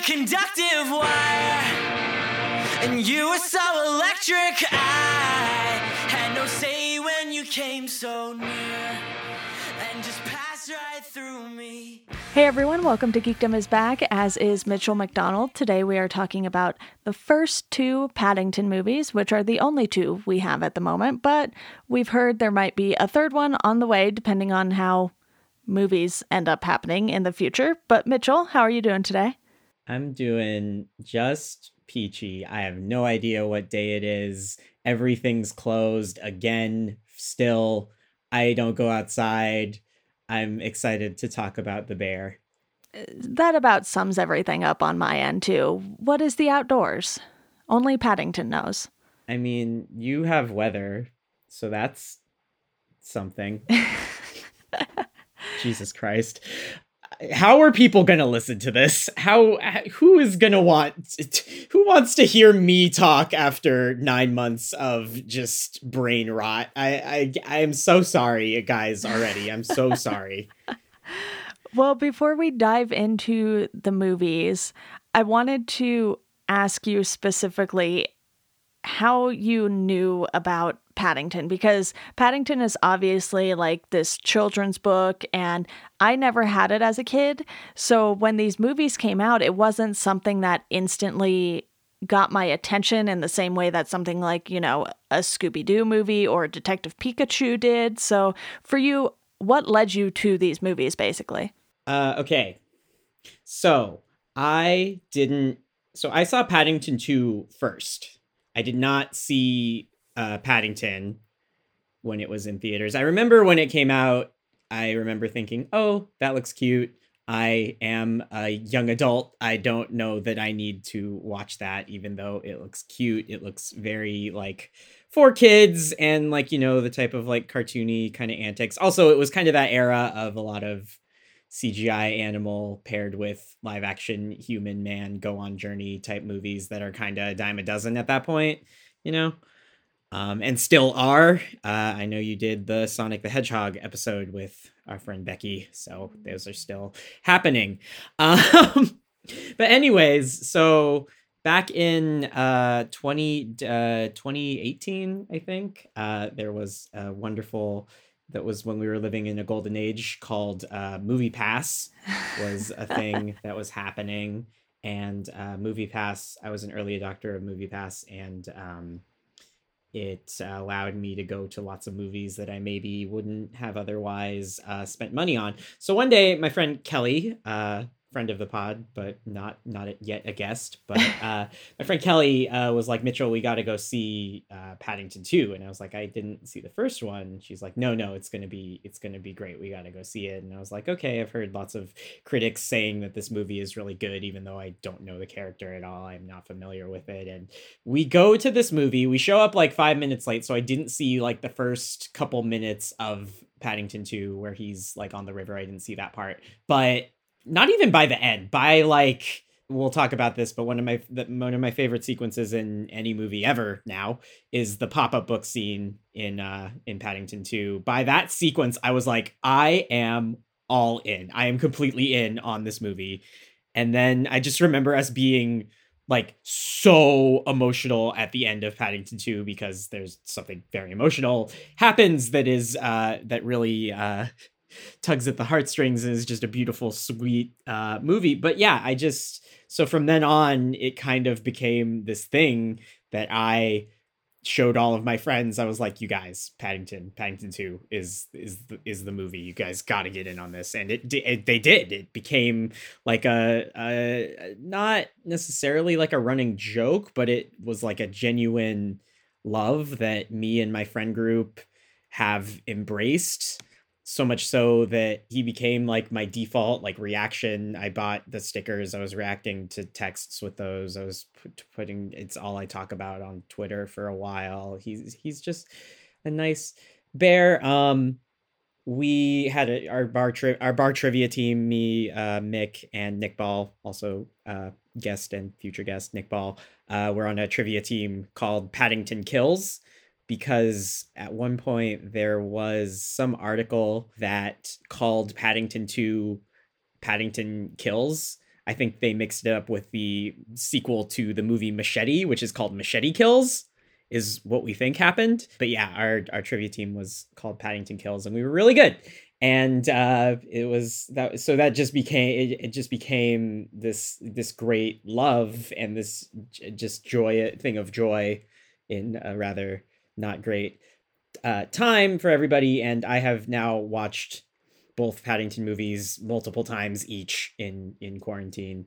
conductive wire, and you were so electric. I had no say when you came so near, and just passed right through me. Hey everyone, welcome to Geekdom is Back, as is Mitchell McDonald. Today we are talking about the first two Paddington movies, which are the only two we have at the moment, but we've heard there might be a third one on the way, depending on how movies end up happening in the future. But Mitchell, how are you doing today? I'm doing just peachy. I have no idea what day it is. Everything's closed again, still. I don't go outside. I'm excited to talk about the bear. Uh, that about sums everything up on my end, too. What is the outdoors? Only Paddington knows. I mean, you have weather, so that's something. Jesus Christ. How are people going to listen to this? How who is going to want who wants to hear me talk after 9 months of just brain rot? I I I am so sorry guys already. I'm so sorry. well, before we dive into the movies, I wanted to ask you specifically how you knew about Paddington because Paddington is obviously like this children's book, and I never had it as a kid. So when these movies came out, it wasn't something that instantly got my attention in the same way that something like, you know, a Scooby Doo movie or Detective Pikachu did. So for you, what led you to these movies basically? Uh, okay. So I didn't. So I saw Paddington 2 first. I did not see uh, Paddington when it was in theaters. I remember when it came out, I remember thinking, oh, that looks cute. I am a young adult. I don't know that I need to watch that, even though it looks cute. It looks very like for kids and like, you know, the type of like cartoony kind of antics. Also, it was kind of that era of a lot of CGI animal paired with live action human man go on journey type movies that are kind of a dime a dozen at that point, you know? Um, and still are. Uh, I know you did the Sonic the Hedgehog episode with our friend Becky, so those are still happening. Um, but anyways, so back in uh 20 uh 2018 i think uh there was a wonderful that was when we were living in a golden age called uh, Movie Pass was a thing that was happening, and uh, Movie Pass. I was an early adopter of Movie Pass, and um, it allowed me to go to lots of movies that I maybe wouldn't have otherwise uh, spent money on. So one day, my friend Kelly, uh, friend of the pod, but not not yet a guest. But uh, my friend Kelly uh, was like, Mitchell, we got to go see uh, Paddington two, and I was like, I didn't see the first one. She's like, No, no, it's gonna be it's gonna be great. We got to go see it. And I was like, Okay, I've heard lots of critics saying that this movie is really good, even though I don't know the character at all. I'm not familiar with it. And we go to this movie. We show up like five minutes late, so I didn't see like the first couple minutes of Paddington 2 where he's like on the river. I didn't see that part. But not even by the end, by like we'll talk about this, but one of my the, one of my favorite sequences in any movie ever now is the pop up book scene in uh in Paddington 2. By that sequence, I was like, I am all in. I am completely in on this movie. And then I just remember us being like so emotional at the end of Paddington 2 because there's something very emotional happens that is uh that really uh tugs at the heartstrings and is just a beautiful, sweet uh, movie. But yeah, I just so from then on, it kind of became this thing that I showed all of my friends. I was like, "You guys, Paddington, Paddington Two is is the, is the movie. You guys got to get in on this." And it, it they did. It became like a, a not necessarily like a running joke, but it was like a genuine love that me and my friend group have embraced so much so that he became like my default like reaction. I bought the stickers. I was reacting to texts with those. I was put, putting it's all i talk about on twitter for a while. He's he's just a nice bear. Um we had a, our bar tri- our bar trivia team me uh mick and nick ball also uh guest and future guest nick ball uh we're on a trivia team called paddington kills because at one point there was some article that called Paddington 2 Paddington Kills. I think they mixed it up with the sequel to the movie Machete, which is called Machete Kills, is what we think happened. But yeah, our our trivia team was called Paddington Kills, and we were really good. And uh, it was that, so that just became it, it just became this this great love and this j- just joy thing of joy in a rather not great uh, time for everybody. And I have now watched both Paddington movies multiple times each in in quarantine.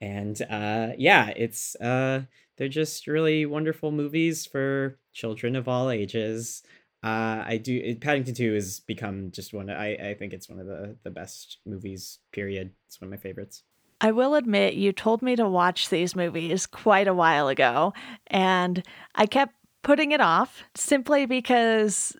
And uh, yeah, it's uh, they're just really wonderful movies for children of all ages. Uh, I do it, Paddington Two has become just one. I I think it's one of the the best movies. Period. It's one of my favorites. I will admit, you told me to watch these movies quite a while ago, and I kept putting it off simply because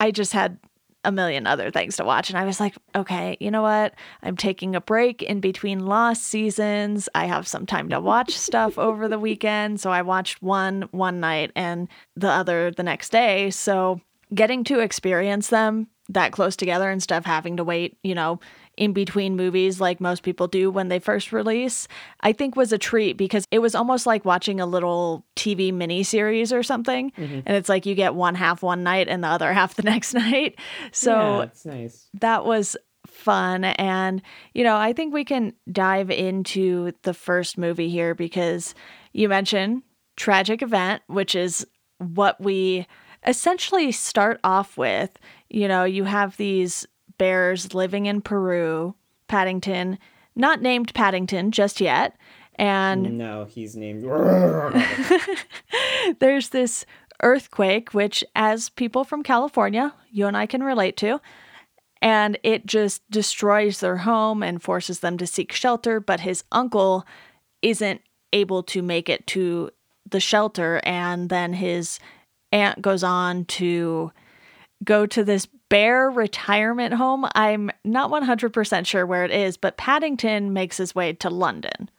I just had a million other things to watch. And I was like, okay, you know what? I'm taking a break in between Lost seasons. I have some time to watch stuff over the weekend. So I watched one one night and the other the next day. So getting to experience them that close together instead of having to wait, you know, in between movies like most people do when they first release, I think was a treat because it was almost like watching a little TV mini series or something. Mm-hmm. And it's like you get one half one night and the other half the next night. So yeah, that's nice. That was fun. And, you know, I think we can dive into the first movie here because you mentioned Tragic Event, which is what we essentially start off with. You know, you have these bears living in Peru, Paddington, not named Paddington just yet. And no, he's named. there's this earthquake, which, as people from California, you and I can relate to, and it just destroys their home and forces them to seek shelter. But his uncle isn't able to make it to the shelter, and then his aunt goes on to go to this bear retirement home. I'm not 100% sure where it is, but Paddington makes his way to London.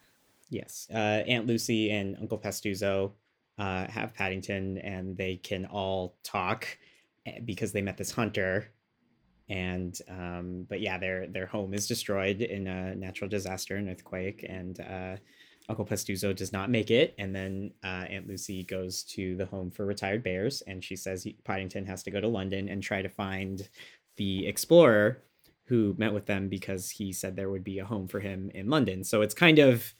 Yes. Uh, Aunt Lucy and Uncle Pastuzo uh, have Paddington, and they can all talk eh, because they met this hunter. And um, but yeah, their their home is destroyed in a natural disaster, an earthquake, and uh, Uncle Pastuzo does not make it, and then uh, Aunt Lucy goes to the home for retired bears, and she says he, Paddington has to go to London and try to find the explorer who met with them because he said there would be a home for him in London. So it's kind of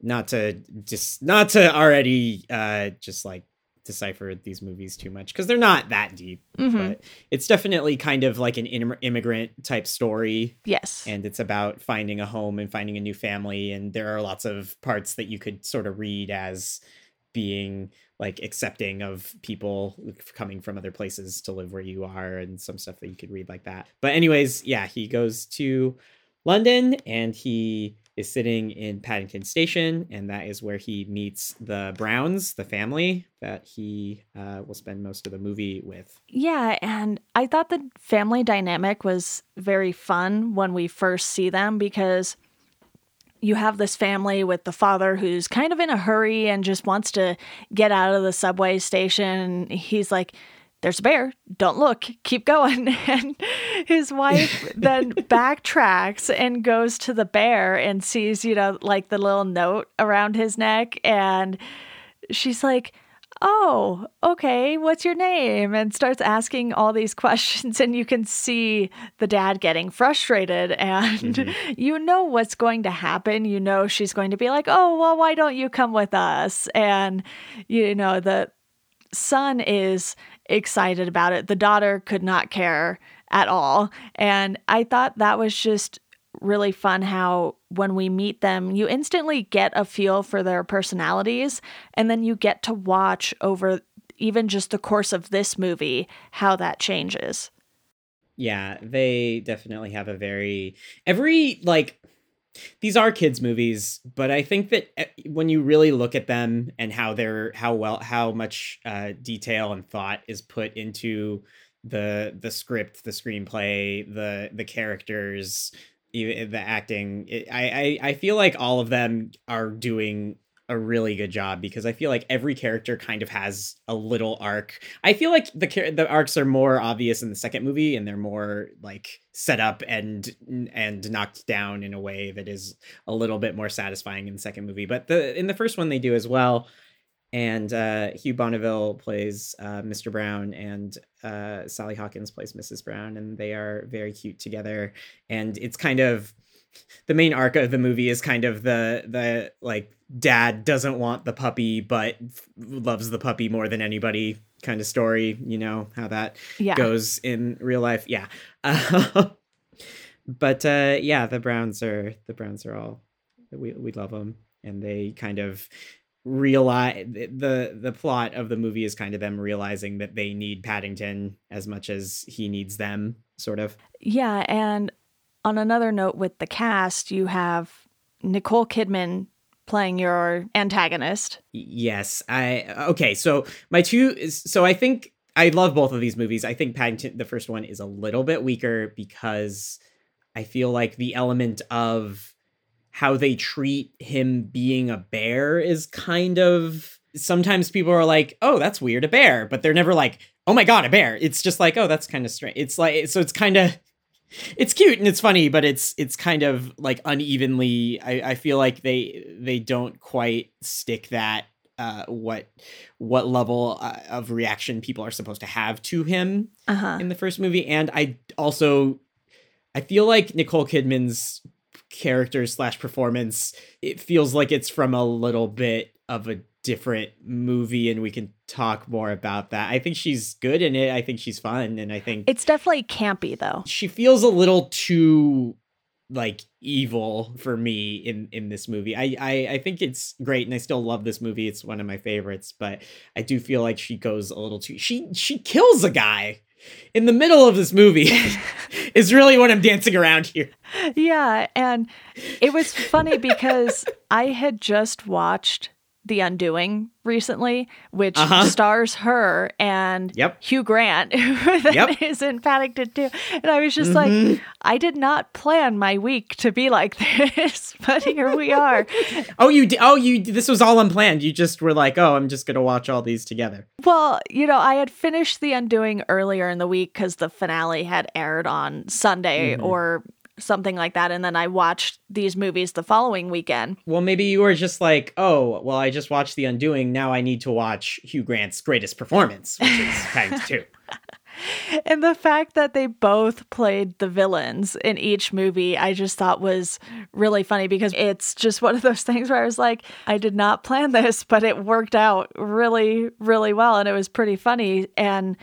not to just not to already uh, just like decipher these movies too much because they're not that deep mm-hmm. but it's definitely kind of like an immigrant type story. Yes. And it's about finding a home and finding a new family and there are lots of parts that you could sort of read as being like accepting of people coming from other places to live where you are and some stuff that you could read like that. But anyways yeah he goes to london and he is sitting in Paddington Station, and that is where he meets the Browns, the family that he uh, will spend most of the movie with. Yeah, and I thought the family dynamic was very fun when we first see them because you have this family with the father who's kind of in a hurry and just wants to get out of the subway station. He's like, there's a bear. Don't look. Keep going. And his wife then backtracks and goes to the bear and sees, you know, like the little note around his neck. And she's like, Oh, okay. What's your name? And starts asking all these questions. And you can see the dad getting frustrated. And mm-hmm. you know what's going to happen. You know, she's going to be like, Oh, well, why don't you come with us? And, you know, the son is excited about it. The daughter could not care at all. And I thought that was just really fun how when we meet them, you instantly get a feel for their personalities. And then you get to watch over even just the course of this movie how that changes. Yeah, they definitely have a very, every like, these are kids movies but i think that eh, when you really look at them and how they're how well how much uh, detail and thought is put into the the script the screenplay the the characters the acting it, I, I i feel like all of them are doing a really good job because I feel like every character kind of has a little arc. I feel like the the arcs are more obvious in the second movie and they're more like set up and and knocked down in a way that is a little bit more satisfying in the second movie. But the in the first one they do as well. And uh, Hugh Bonneville plays uh, Mr. Brown, and uh, Sally Hawkins plays Mrs. Brown, and they are very cute together. And it's kind of the main arc of the movie is kind of the the like dad doesn't want the puppy but loves the puppy more than anybody kind of story you know how that yeah. goes in real life. Yeah. Uh, but uh yeah the browns are the browns are all we we love them and they kind of realize the the plot of the movie is kind of them realizing that they need Paddington as much as he needs them sort of. Yeah and on another note with the cast, you have Nicole Kidman playing your antagonist. Yes. I okay, so my two so I think I love both of these movies. I think Paddington the first one is a little bit weaker because I feel like the element of how they treat him being a bear is kind of sometimes people are like, "Oh, that's weird, a bear," but they're never like, "Oh my god, a bear." It's just like, "Oh, that's kind of strange." It's like so it's kind of it's cute and it's funny, but it's it's kind of like unevenly. I, I feel like they they don't quite stick that uh, what what level uh, of reaction people are supposed to have to him uh-huh. in the first movie, and I also I feel like Nicole Kidman's character slash performance it feels like it's from a little bit of a different movie and we can talk more about that. I think she's good in it. I think she's fun and I think It's definitely campy though. She feels a little too like evil for me in in this movie. I, I I think it's great and I still love this movie. It's one of my favorites, but I do feel like she goes a little too she she kills a guy in the middle of this movie is really what I'm dancing around here. Yeah, and it was funny because I had just watched the Undoing recently, which uh-huh. stars her and yep. Hugh Grant, who yep. is in Paddington too. And I was just mm-hmm. like, I did not plan my week to be like this, but here we are. oh, you? Oh, you? This was all unplanned. You just were like, oh, I'm just gonna watch all these together. Well, you know, I had finished the Undoing earlier in the week because the finale had aired on Sunday mm-hmm. or something like that and then I watched these movies the following weekend. Well, maybe you were just like, "Oh, well I just watched The Undoing, now I need to watch Hugh Grant's greatest performance, which is Paddington 2." and the fact that they both played the villains in each movie, I just thought was really funny because it's just one of those things where I was like, I did not plan this, but it worked out really, really well. And it was pretty funny. And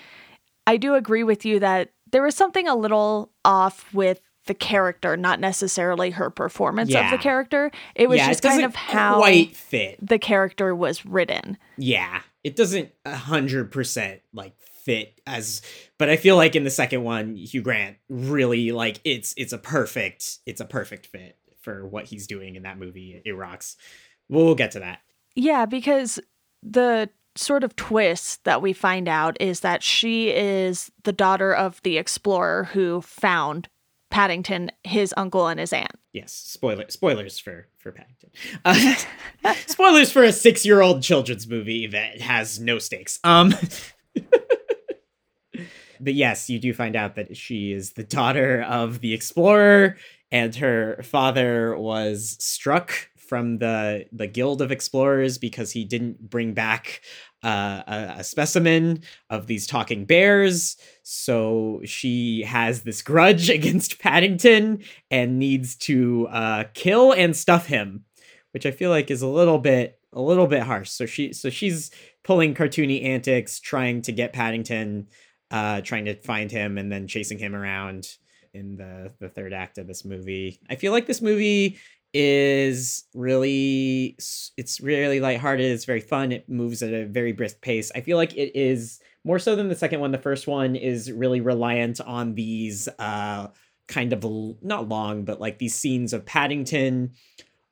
I do agree with you that there was something a little off with the character, not necessarily her performance yeah. of the character. It was yeah, just it kind of how quite fit the character was written. Yeah, it doesn't a hundred percent like fit as, but I feel like in the second one, Hugh Grant really like it's it's a perfect it's a perfect fit for what he's doing in that movie. It rocks. We'll get to that. Yeah, because the sort of twist that we find out is that she is the daughter of the explorer who found Paddington, his uncle, and his aunt. Yes, spoiler spoilers for for Paddington. Uh, spoilers for a six year old children's movie that has no stakes. Um, but yes, you do find out that she is the daughter of the explorer, and her father was struck from the the guild of explorers because he didn't bring back uh, a, a, specimen of these talking bears. So she has this grudge against Paddington and needs to uh, kill and stuff him, which I feel like is a little bit a little bit harsh. So she so she's pulling cartoony antics, trying to get Paddington, uh, trying to find him, and then chasing him around in the the third act of this movie. I feel like this movie is really it's really lighthearted it's very fun it moves at a very brisk pace i feel like it is more so than the second one the first one is really reliant on these uh kind of not long but like these scenes of paddington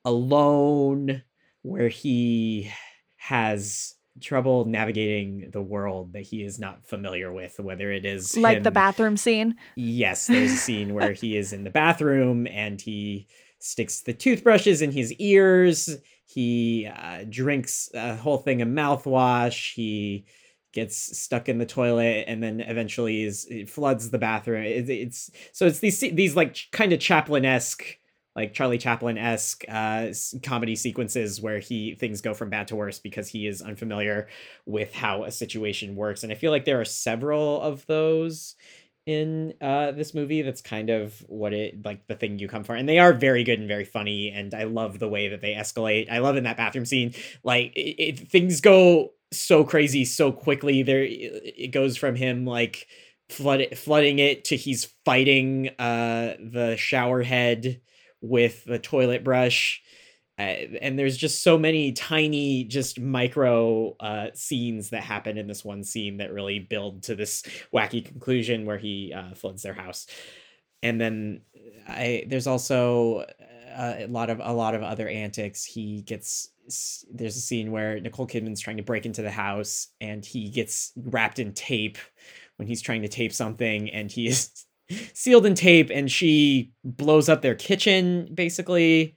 alone where he has trouble navigating the world that he is not familiar with whether it is like him. the bathroom scene yes there's a scene where he is in the bathroom and he sticks the toothbrushes in his ears. He uh, drinks a whole thing of mouthwash. He gets stuck in the toilet and then eventually is floods the bathroom. It, it's so it's these these like kind of Chaplin esque like Charlie Chaplin esque uh, comedy sequences where he things go from bad to worse because he is unfamiliar with how a situation works, and I feel like there are several of those in uh, this movie. That's kind of what it like the thing you come for, and they are very good and very funny, and I love the way that they escalate. I love in that bathroom scene, like it, it, things go so crazy so quickly. There, it goes from him like flood flooding it to he's fighting uh the shower head with the toilet brush. Uh, and there's just so many tiny, just micro uh, scenes that happen in this one scene that really build to this wacky conclusion where he uh, floods their house. And then I there's also uh, a lot of a lot of other antics. He gets there's a scene where Nicole Kidman's trying to break into the house and he gets wrapped in tape when he's trying to tape something and he is sealed in tape and she blows up their kitchen basically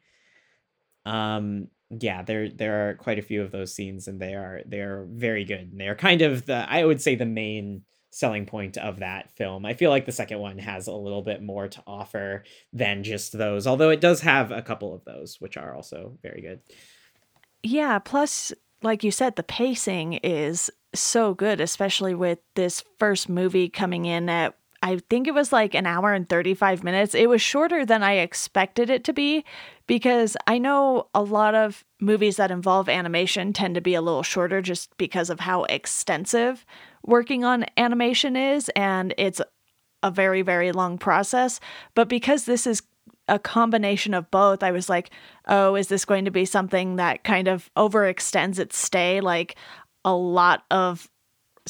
um yeah there there are quite a few of those scenes and they are they are very good and they are kind of the i would say the main selling point of that film. I feel like the second one has a little bit more to offer than just those although it does have a couple of those which are also very good. Yeah plus like you said the pacing is so good especially with this first movie coming in at I think it was like an hour and 35 minutes. It was shorter than I expected it to be because I know a lot of movies that involve animation tend to be a little shorter just because of how extensive working on animation is and it's a very, very long process. But because this is a combination of both, I was like, oh, is this going to be something that kind of overextends its stay like a lot of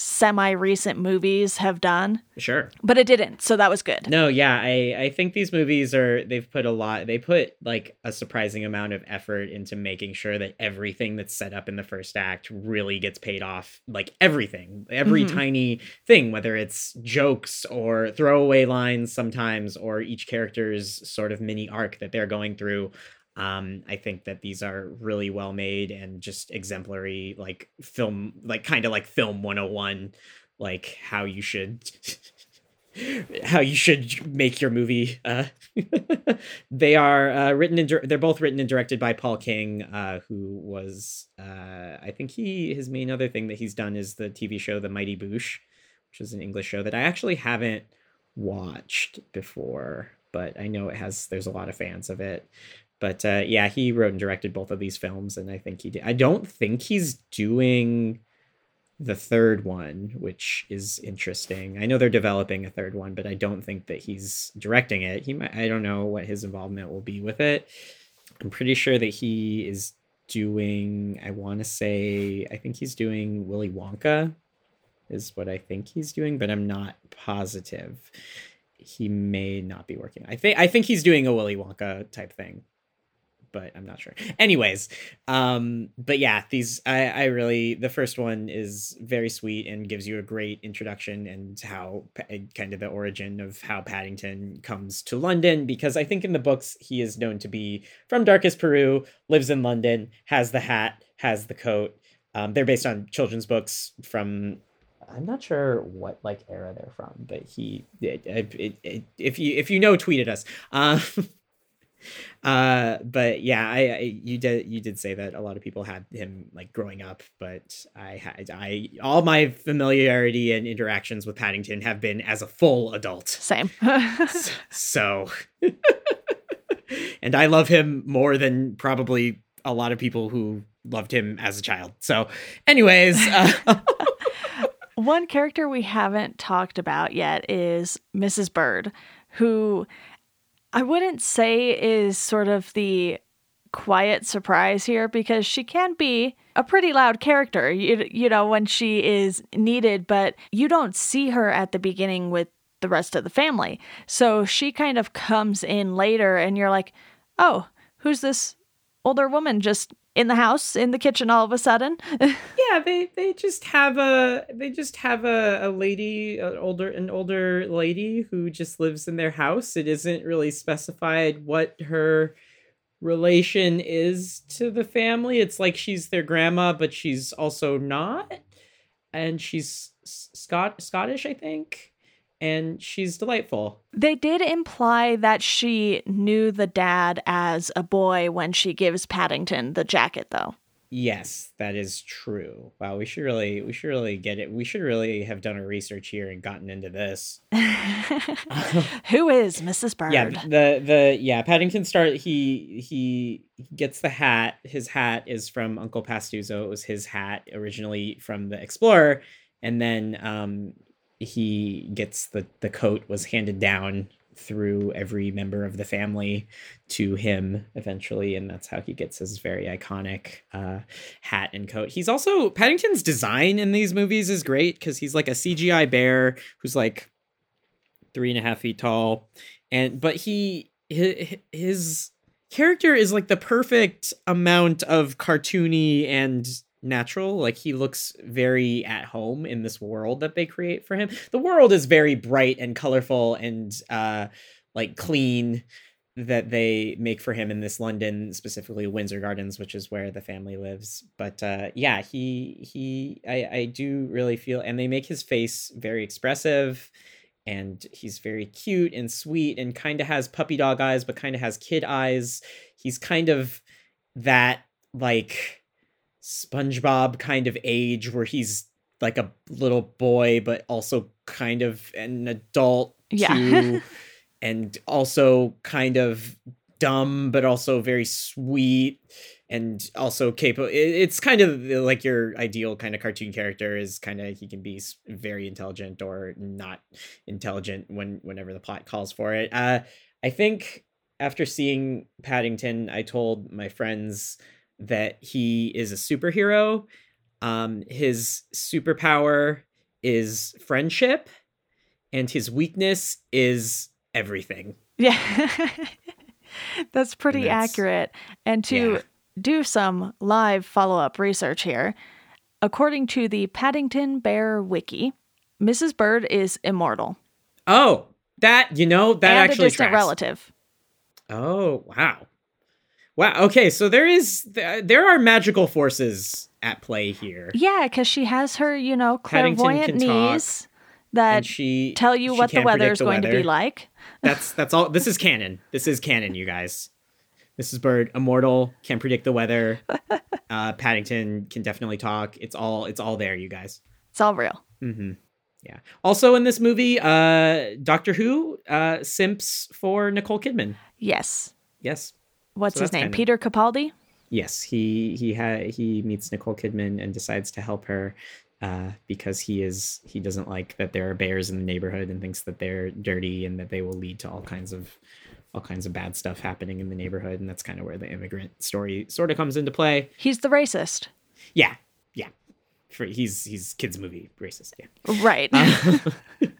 semi recent movies have done. Sure. But it didn't, so that was good. No, yeah, I I think these movies are they've put a lot they put like a surprising amount of effort into making sure that everything that's set up in the first act really gets paid off. Like everything. Every mm-hmm. tiny thing, whether it's jokes or throwaway lines sometimes or each character's sort of mini arc that they're going through um, I think that these are really well made and just exemplary, like film, like kind of like film 101, like how you should. how you should make your movie. Uh, they are uh, written and di- they're both written and directed by Paul King, uh, who was uh, I think he his main other thing that he's done is the TV show The Mighty Boosh, which is an English show that I actually haven't watched before, but I know it has there's a lot of fans of it. But uh, yeah, he wrote and directed both of these films, and I think he did. I don't think he's doing the third one, which is interesting. I know they're developing a third one, but I don't think that he's directing it. He might. I don't know what his involvement will be with it. I'm pretty sure that he is doing. I want to say. I think he's doing Willy Wonka, is what I think he's doing, but I'm not positive. He may not be working. I think. I think he's doing a Willy Wonka type thing but I'm not sure. Anyways, um, but yeah, these I, I really the first one is very sweet and gives you a great introduction and how kind of the origin of how Paddington comes to London because I think in the books he is known to be from Darkest Peru, lives in London, has the hat, has the coat. Um, they're based on children's books from I'm not sure what like era they're from, but he it, it, it, if you if you know, tweeted us. Um, uh but yeah I, I, you did you did say that a lot of people had him like growing up but i had i all my familiarity and interactions with paddington have been as a full adult. Same. So and i love him more than probably a lot of people who loved him as a child. So anyways uh, one character we haven't talked about yet is mrs bird who I wouldn't say is sort of the quiet surprise here because she can be a pretty loud character, you, you know, when she is needed, but you don't see her at the beginning with the rest of the family. So she kind of comes in later and you're like, oh, who's this older woman just in the house in the kitchen all of a sudden yeah they they just have a they just have a, a lady an older an older lady who just lives in their house it isn't really specified what her relation is to the family. It's like she's their grandma, but she's also not. And she's Scot Scottish, I think. And she's delightful. They did imply that she knew the dad as a boy when she gives Paddington the jacket, though. Yes, that is true. Wow, we should really we should really get it. We should really have done our research here and gotten into this. Who is Mrs. Bird? Yeah, the the yeah, Paddington start he he gets the hat. His hat is from Uncle Pastuzo. It was his hat originally from the Explorer and then um he gets the the coat was handed down through every member of the family to him eventually and that's how he gets his very iconic uh, hat and coat. He's also paddington's design in these movies is great because he's like a cgi bear who's like three and a half feet tall and but he his, his character is like the perfect amount of cartoony and natural like he looks very at home in this world that they create for him. The world is very bright and colorful and uh like clean that they make for him in this london specifically windsor gardens which is where the family lives. But uh yeah he he i i do really feel and they make his face very expressive and he's very cute and sweet and kind of has puppy dog eyes but kind of has kid eyes. He's kind of that like SpongeBob kind of age where he's like a little boy, but also kind of an adult Yeah. too, and also kind of dumb, but also very sweet and also capable. It's kind of like your ideal kind of cartoon character is kind of he can be very intelligent or not intelligent when whenever the plot calls for it. Uh, I think after seeing Paddington, I told my friends that he is a superhero. Um, his superpower is friendship, and his weakness is everything. Yeah. That's pretty that's- accurate. And to yeah. do some live follow up research here, according to the Paddington Bear Wiki, Mrs. Bird is immortal Oh, that you know that and a actually distant tracks. relative. Oh wow, wow. Okay, so there is there are magical forces at play here, Yeah, because she has her, you know, clairvoyant can talk, knees that she tell you what the weather is the going to be like. That's that's all. This is canon. This is canon, you guys. Mrs. Bird, immortal, can predict the weather. Uh, Paddington can definitely talk. It's all it's all there, you guys. It's all real. hmm Yeah. Also in this movie, uh, Doctor Who uh, simps for Nicole Kidman. Yes. Yes. What's So his name? canon. Peter Capaldi? Yes, he he ha- he meets Nicole Kidman and decides to help her uh, because he is he doesn't like that there are bears in the neighborhood and thinks that they're dirty and that they will lead to all kinds of all kinds of bad stuff happening in the neighborhood and that's kind of where the immigrant story sort of comes into play. He's the racist. Yeah, yeah. For he's he's kids movie racist. Yeah. Right.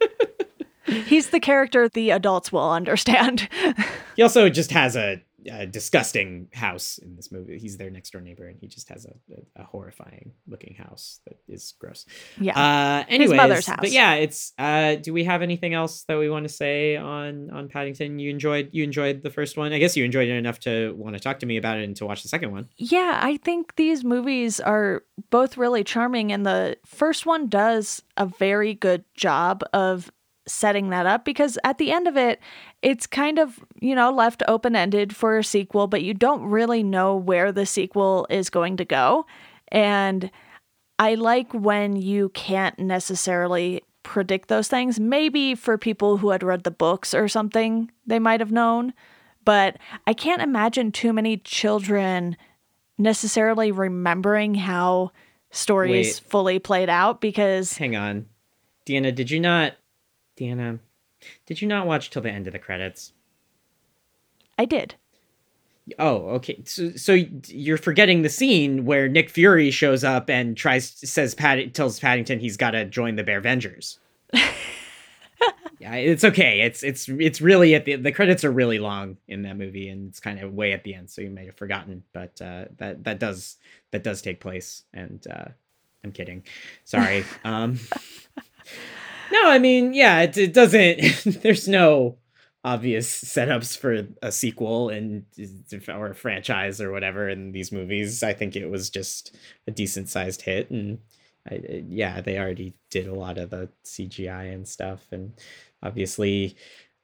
He's the character the adults will understand. He also just has a, a disgusting house in this movie. He's their next door neighbor and he just has a, a, a horrifying looking house that is gross. yeah. Uh, anyways, mother's house. But yeah, it's. Uh, do we have anything else that we want to say on on Paddington? You enjoyed you enjoyed the first one. I guess you enjoyed it enough to want to talk to me about it and to watch the second one. Yeah, I think these movies are both really charming, and the first one does a very good job of setting that up because at the end of it, it's kind of, you know, left open ended for a sequel, but you don't really know where the sequel is going to go. And I like when you can't necessarily predict those things. Maybe for people who had read the books or something, they might have known. But I can't imagine too many children necessarily remembering how stories Wait. fully played out because Hang on, Deanna. Did you not, Deanna? Did you not watch till the end of the credits? I did. Oh, okay. So, so you're forgetting the scene where Nick Fury shows up and tries says Pat tells Paddington he's got to join the Bear Vengers. yeah, it's okay. It's it's it's really at the the credits are really long in that movie, and it's kind of way at the end, so you may have forgotten. But uh, that that does that does take place, and uh, I'm kidding. Sorry. um, no, I mean, yeah, it, it doesn't. there's no obvious setups for a sequel and or a franchise or whatever in these movies. I think it was just a decent sized hit, and I, yeah, they already did a lot of the CGI and stuff, and obviously.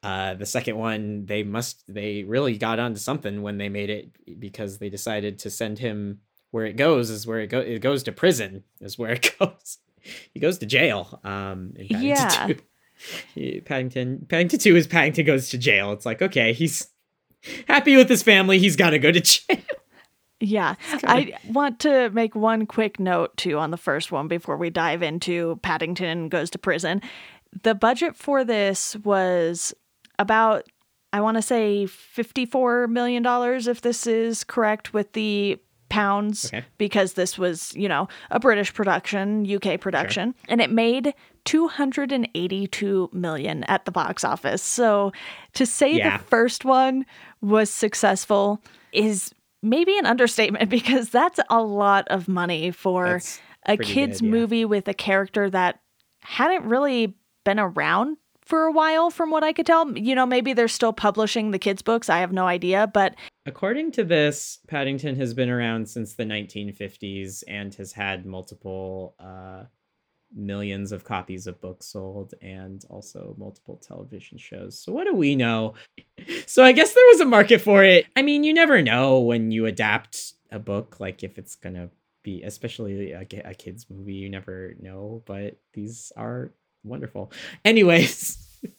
Uh, the second one, they must they really got onto something when they made it because they decided to send him where it goes is where it go it goes to prison is where it goes. He goes to jail. Um, yeah. 2. Paddington Paddington 2 is Paddington goes to jail. It's like, okay, he's happy with his family. He's got to go to jail. Yeah. I want to make one quick note too on the first one before we dive into Paddington goes to prison. The budget for this was about I want to say 54 million dollars if this is correct with the pounds Okay. because this was, you know, a British production, UK production, and it made 282 million at the box office. So to say Yeah. the first one was successful is maybe an understatement because that's a lot of money for That's a kids good, yeah. movie with a character that hadn't really been around for a while from what I could tell. You know, maybe they're still publishing the kids books, I have no idea, but According to this, Paddington has been around since the 1950s and has had multiple uh, millions of copies of books sold and also multiple television shows. So, what do we know? So, I guess there was a market for it. I mean, you never know when you adapt a book, like if it's going to be, especially a, a kid's movie, you never know, but these are wonderful. Anyways.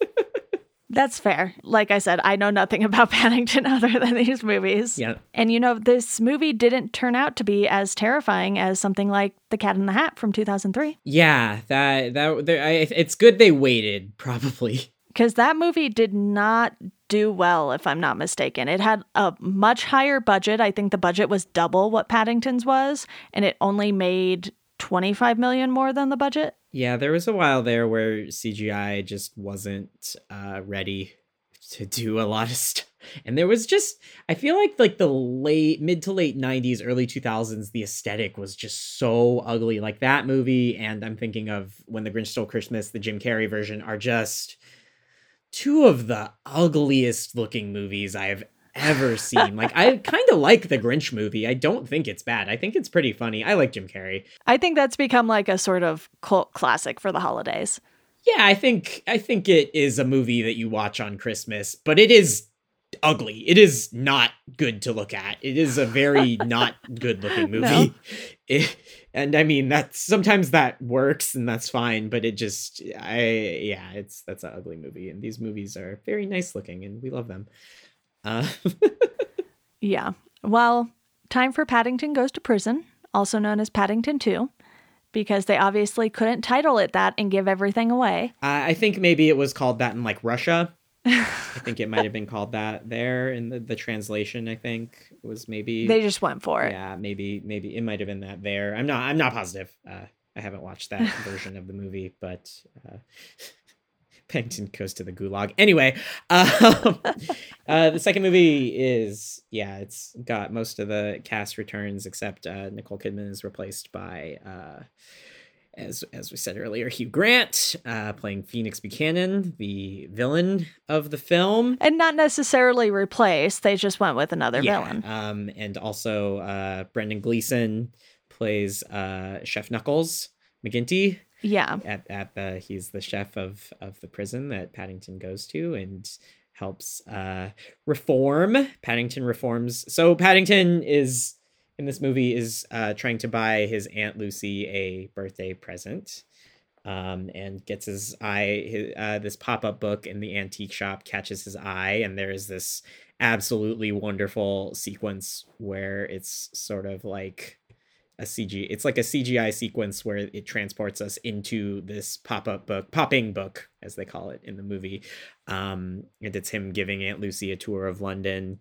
That's fair. Like I said, I know nothing about Paddington other than these movies. Yeah. And you know, this movie didn't turn out to be as terrifying as something like The Cat in the Hat from 2003. Yeah, that that there- I, it's good they waited probably. Because that movie did not do well, if I'm not mistaken. It had a much higher budget. I think the budget was double what Paddington's was, and it only made 25 million more than the budget. Yeah, there was a while there where CGI just wasn't uh, ready to do a lot of stuff. And there was just I feel like like the late mid to late 90s early 2000s the aesthetic was just so ugly. Like that movie and I'm thinking of When the Grinch Stole Christmas, the Jim Carrey version are just two of the ugliest looking movies I've ever seen. like I kind of like the Grinch movie. I don't think it's bad. I think it's pretty funny. I like Jim Carrey. I think that's become like a sort of cult classic for the holidays. Yeah, I think I think it is a movie that you watch on Christmas, but it is ugly. It is not good to look at. It is a very not good looking movie. No. It- and I mean that sometimes that works and that's fine, but it just I yeah, it's that's an ugly movie and these movies are very nice looking and we love them. Uh Yeah. Well, time for Paddington Goes to Prison, also known as Paddington 2, because they obviously couldn't title it that and give everything away. I I think maybe it was called that in like Russia. I think it might have been called that there in the, the translation, I think was maybe They just went for it. yeah maybe maybe it might have been that there i'm not i'm not positive uh i haven't watched that version of the movie but uh Paddington goes to the gulag. Anyway, um, uh, the second movie is yeah, it's got most of the cast returns except uh, Nicole Kidman is replaced by uh, as as we said earlier, Hugh Grant uh, playing Phoenix Buchanan, the villain of the film. And not necessarily replaced, they just went with another villain. Um, and also uh, Brendan Gleeson plays uh, Chef Knuckles McGinty Yeah. at, at the he's the chef of of the prison that Paddington goes to and helps uh, reform. Paddington reforms. So Paddington is in this movie is uh, trying to buy his aunt Lucy a birthday present. Um, and gets his eye his, uh, this pop-up book in the antique shop catches his eye and there is this absolutely wonderful sequence where it's sort of like a CG. It's like a CGI sequence where it transports us into this pop-up book, popping book, as they call it in the movie. Um, and it's him giving Aunt Lucy a tour of London.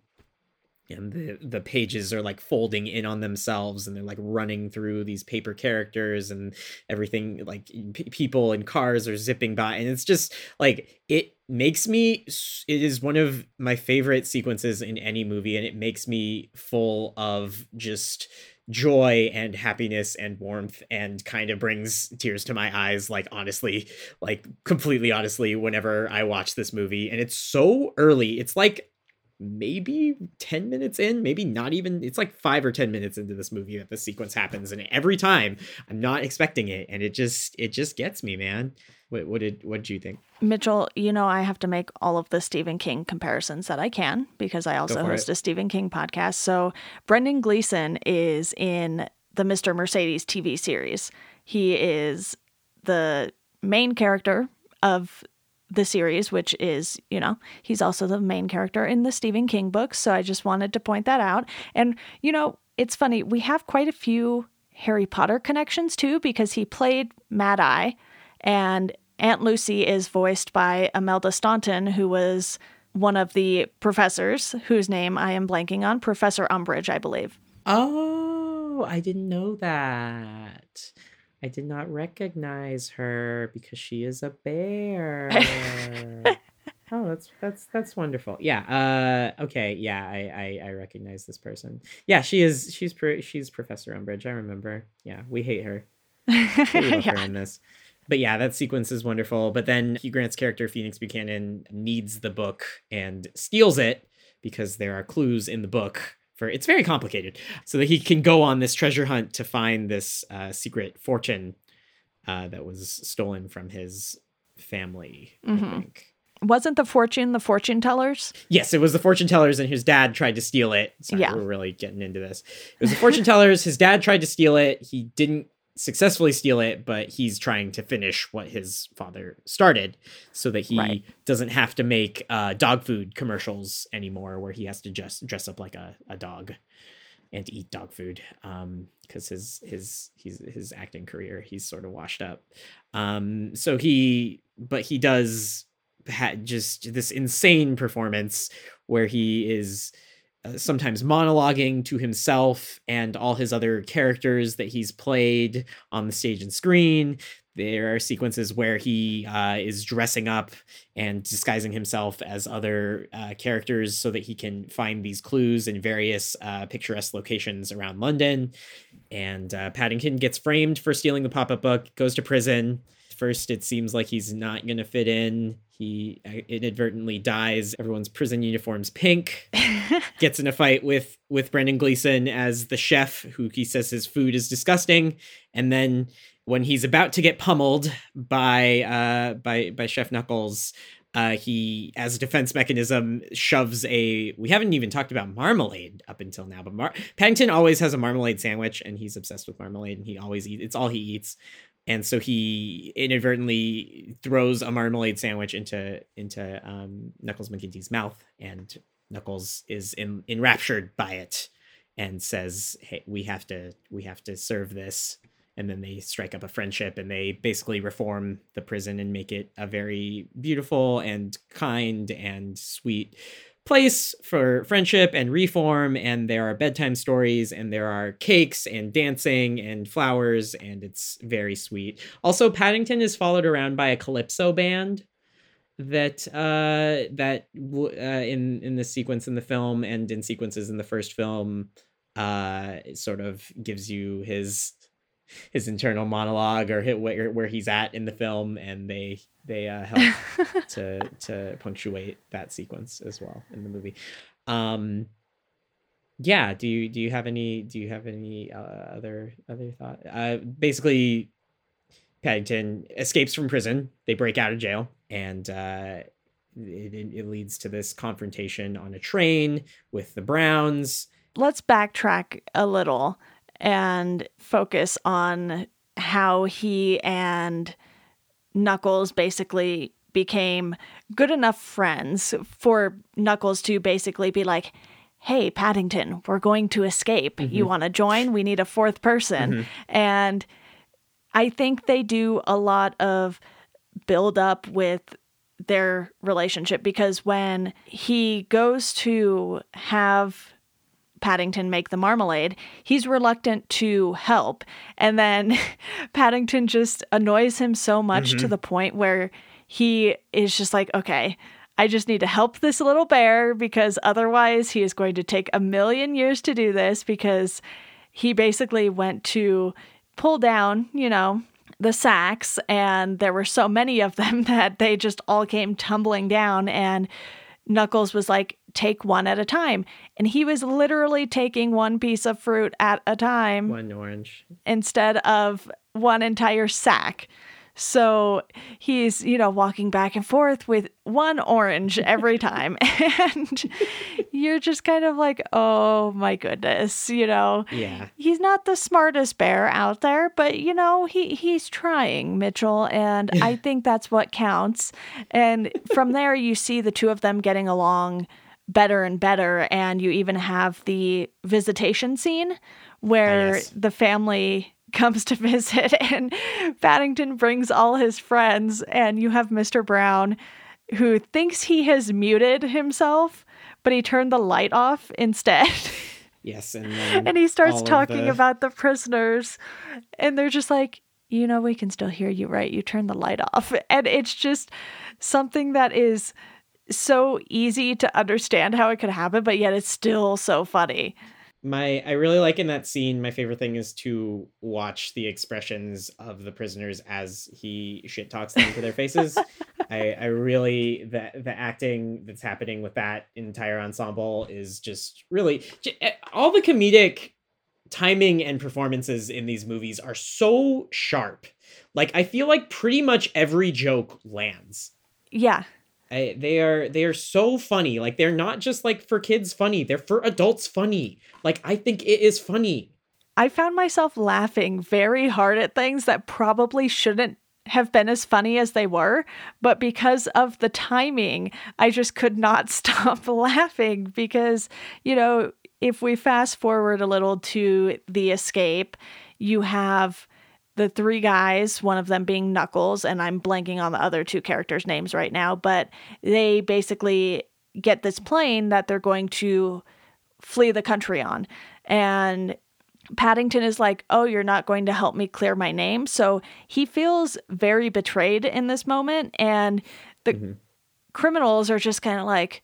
And the the pages are like folding in on themselves, and they're like running through these paper characters, and everything like p- people and cars are zipping by, and it's just like it makes me. It is one of my favorite sequences in any movie, and it makes me full of just joy and happiness and warmth and kind of brings tears to my eyes like honestly like completely honestly whenever i watch this movie and it's so early. It's like maybe 10 minutes in maybe not even it's like 5 or 10 minutes into this movie that the sequence happens and every time i'm not expecting it and it just it just gets me man what, what did what did you think Mitchell, you know, I have to make all of the Stephen King comparisons that I can because I also host it. a Stephen King podcast. So, Brendan Gleeson is in the Mr. Mercedes TV series. He is the main character of the series, which is, you know, he's also the main character in the Stephen King books. So, I just wanted to point that out. And, you know, it's funny, we have quite a few Harry Potter connections too because he played Mad Eye and Aunt Lucy is voiced by Imelda Staunton, who was one of the professors, whose name I am blanking on, Professor Umbridge, I believe. Oh, I didn't know that. I did not recognize her because she is a bear. oh, that's that's that's wonderful. Yeah. Uh. Okay. Yeah. I I, I recognize this person. Yeah. She is. She's she's Professor Umbridge. I remember. Yeah. We hate her. We love her yeah. in this. But yeah, that sequence is wonderful. But then Hugh Grant's character, Phoenix Buchanan, needs the book and steals it because there are clues in the book for it's very complicated. So that he can go on this treasure hunt to find this uh, secret fortune uh, that was stolen from his family, I Mhm. think. Wasn't the fortune the fortune tellers? Yes, it was the fortune tellers, and his dad tried to steal it. Sorry, Yeah. we're really getting into this. It was the fortune tellers. His dad tried to steal it. He didn't successfully steal it, but he's trying to finish what his father started, so that he Right. doesn't have to make uh, dog food commercials anymore, where he has to just dress up like a, a dog and eat dog food. Um, because his his his his acting career, he's sort of washed up. Um, so he, but he does had just this insane performance where he is uh, sometimes monologuing to himself and all his other characters that he's played on the stage and screen. There are sequences where he uh, is dressing up and disguising himself as other uh, characters so that he can find these clues in various uh, picturesque locations around London. And uh, Paddington gets framed for stealing the pop up book, goes to prison. First, it seems like he's not going to fit in. He uh, inadvertently dyes. everyone's prison uniforms pink gets in a fight with with Brendan Gleeson as the chef who he says his food is disgusting and then when he's about to get pummeled by uh by by Chef Knuckles uh he as a defense mechanism shoves a we haven't even talked about marmalade up until now but Mar- Paddington always has a marmalade sandwich and he's obsessed with marmalade and he always eats it's all he eats and so he inadvertently throws a marmalade sandwich into into um, Knuckles McGinty's mouth, and Knuckles is in, enraptured by it and says, "Hey, we have to we have to serve this." And then they strike up a friendship, and they basically reform the prison and make it a very beautiful and kind and sweet place for friendship and reform and there are bedtime stories and there are cakes and dancing and flowers and it's very sweet. Also paddington is followed around by a calypso band that uh that uh, in in the sequence in the film and in sequences in the first film uh sort of gives you his his internal monologue or hit where, where he's at in the film and they they uh help to to punctuate that sequence as well in the movie. Um yeah, do you do you have any do you have any uh, other other thought? Uh basically Paddington escapes from prison. They break out of jail and uh it, it, it leads to this confrontation on a train with the Browns. Let's backtrack a little and focus on how he and Knuckles basically became good enough friends for Knuckles to basically be like, Hey, Paddington, we're going to escape. You mm-hmm. want to join? We need a fourth person. Mm-hmm. And I think they do a lot of build up with their relationship because when he goes to have Paddington make the marmalade, he's reluctant to help. And then Paddington just annoys him so much to mm-hmm. the point where he is just like, okay, I just need to help this little bear because otherwise he is going to take a million years to do this because he basically went to pull down, you know, the sacks, and there were so many of them that they just all came tumbling down. And Knuckles was like, take one at a time. And he was literally taking one piece of fruit at a time One orange. instead of one entire sack. So he's, you know, walking back and forth with one orange every time. and you're just kind of like, oh my goodness, you know. Yeah. He's not the smartest bear out there, but you know, he he's trying, Mitchell, and I think that's what counts. And from there you see the two of them getting along better and better and you even have the visitation scene where yes. the family comes to visit and Paddington brings all his friends and you have Mr. Brown who thinks he has muted himself but he turned the light off instead. Yes, and and he starts talking the- about the prisoners and they're just like you know we can still hear you right you turn the light off and it's just something that is so easy to understand how it could happen but yet it's still so funny my I really like in that scene. My favorite thing is to watch the expressions of the prisoners as he shit talks them to their faces. I I really the the acting that's happening with that entire ensemble is just really eh, all the comedic timing and performances in these movies are so sharp. Like I feel like pretty much every joke lands. yeah I, they are they are so funny. Like they're not just like for kids funny. They're for adults funny. Like I think it is funny. I found myself laughing very hard at things that probably shouldn't have been as funny as they were, but because of the timing, I just could not stop laughing because, you know, if we fast forward a little to the escape, you have the three guys, one of them being Knuckles, and I'm blanking on the other two characters' names right now, but they basically get this plane that they're going to flee the country on. And Paddington is like, Oh, you're not going to help me clear my name. So he feels very betrayed in this moment. And the mm-hmm. criminals are just kind of like,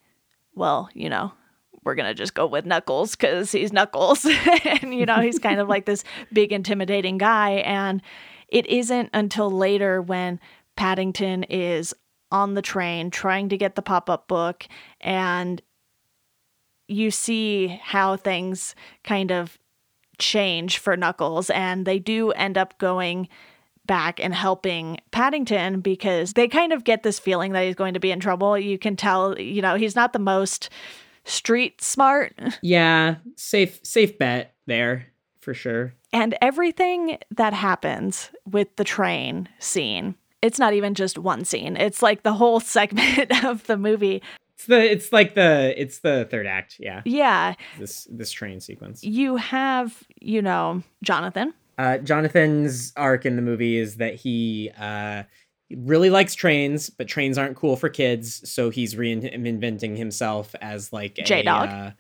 Well, you know, we're going to just go with Knuckles because he's Knuckles. and, you know, he's kind of like this big, intimidating guy. And it isn't until later when Paddington is on the train trying to get the pop up book and you see how things kind of change for Knuckles, and they do end up going back and helping Paddington because they kind of get this feeling that he's going to be in trouble. You can tell, you know, he's not the most street smart, Yeah, safe safe bet there for sure. and everything that happens with the train scene. It's not even just one scene. It's like the whole segment of the movie. It's the it's like the it's the third act. Yeah, Yeah, this this train sequence. you have, you know, Jonathan. Uh, Jonathan's arc in the movie is that he uh, he really likes trains, but trains aren't cool for kids, so he's reinventing himself as like a J-Dog? Uh,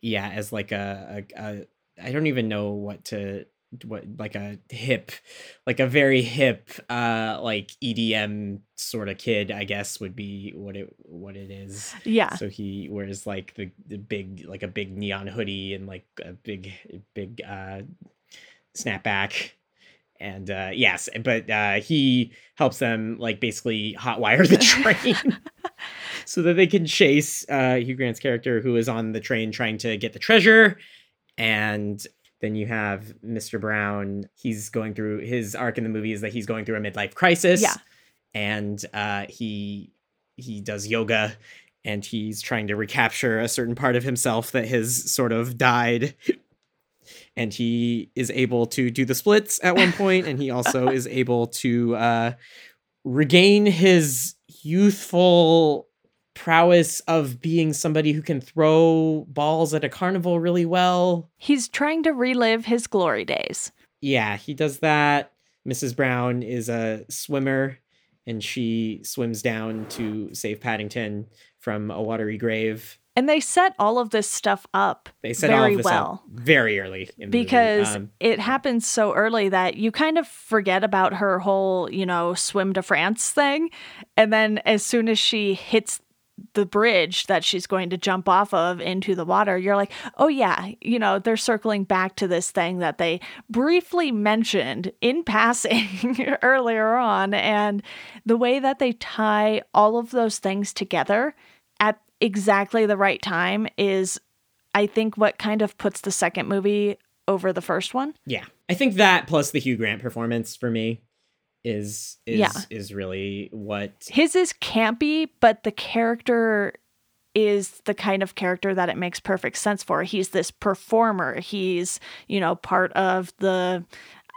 yeah, as like a, a, a I don't even know what to what like a hip like a very hip uh like EDM sort of kid I guess would be what it what it is. Yeah. So he wears like the, the big like a big neon hoodie and like a big big uh snapback. And uh yes, but uh he helps them like basically hotwire the train so that they can chase uh Hugh Grant's character who is on the train trying to get the treasure. And then you have Mr. Brown. He's going through his arc in the movie is that he's going through a midlife crisis. Yeah. And uh he he does yoga and he's trying to recapture a certain part of himself that has sort of died. And he is able to do the splits at one point, and he also is able to uh, regain his youthful prowess of being somebody who can throw balls at a carnival really well. He's trying to relive his glory days. Yeah, he does that. Mrs. Brown is a swimmer and she swims down to save Paddington from a watery grave. And they set all of this stuff up They set very all this well. up very early in the movie. because Um, it happens so early that you kind of forget about her whole, you know, swim to France thing. And then as soon as she hits the bridge that she's going to jump off of into the water, you're like, oh, yeah, you know, they're circling back to this thing that they briefly mentioned in passing earlier on. And the way that they tie all of those things together exactly the right time is, I think, what kind of puts the second movie over the first one. Yeah. I think that plus the Hugh Grant performance for me is is Yeah. is really what His is campy, but the character is the kind of character that it makes perfect sense for. He's this performer. He's, you know, part of the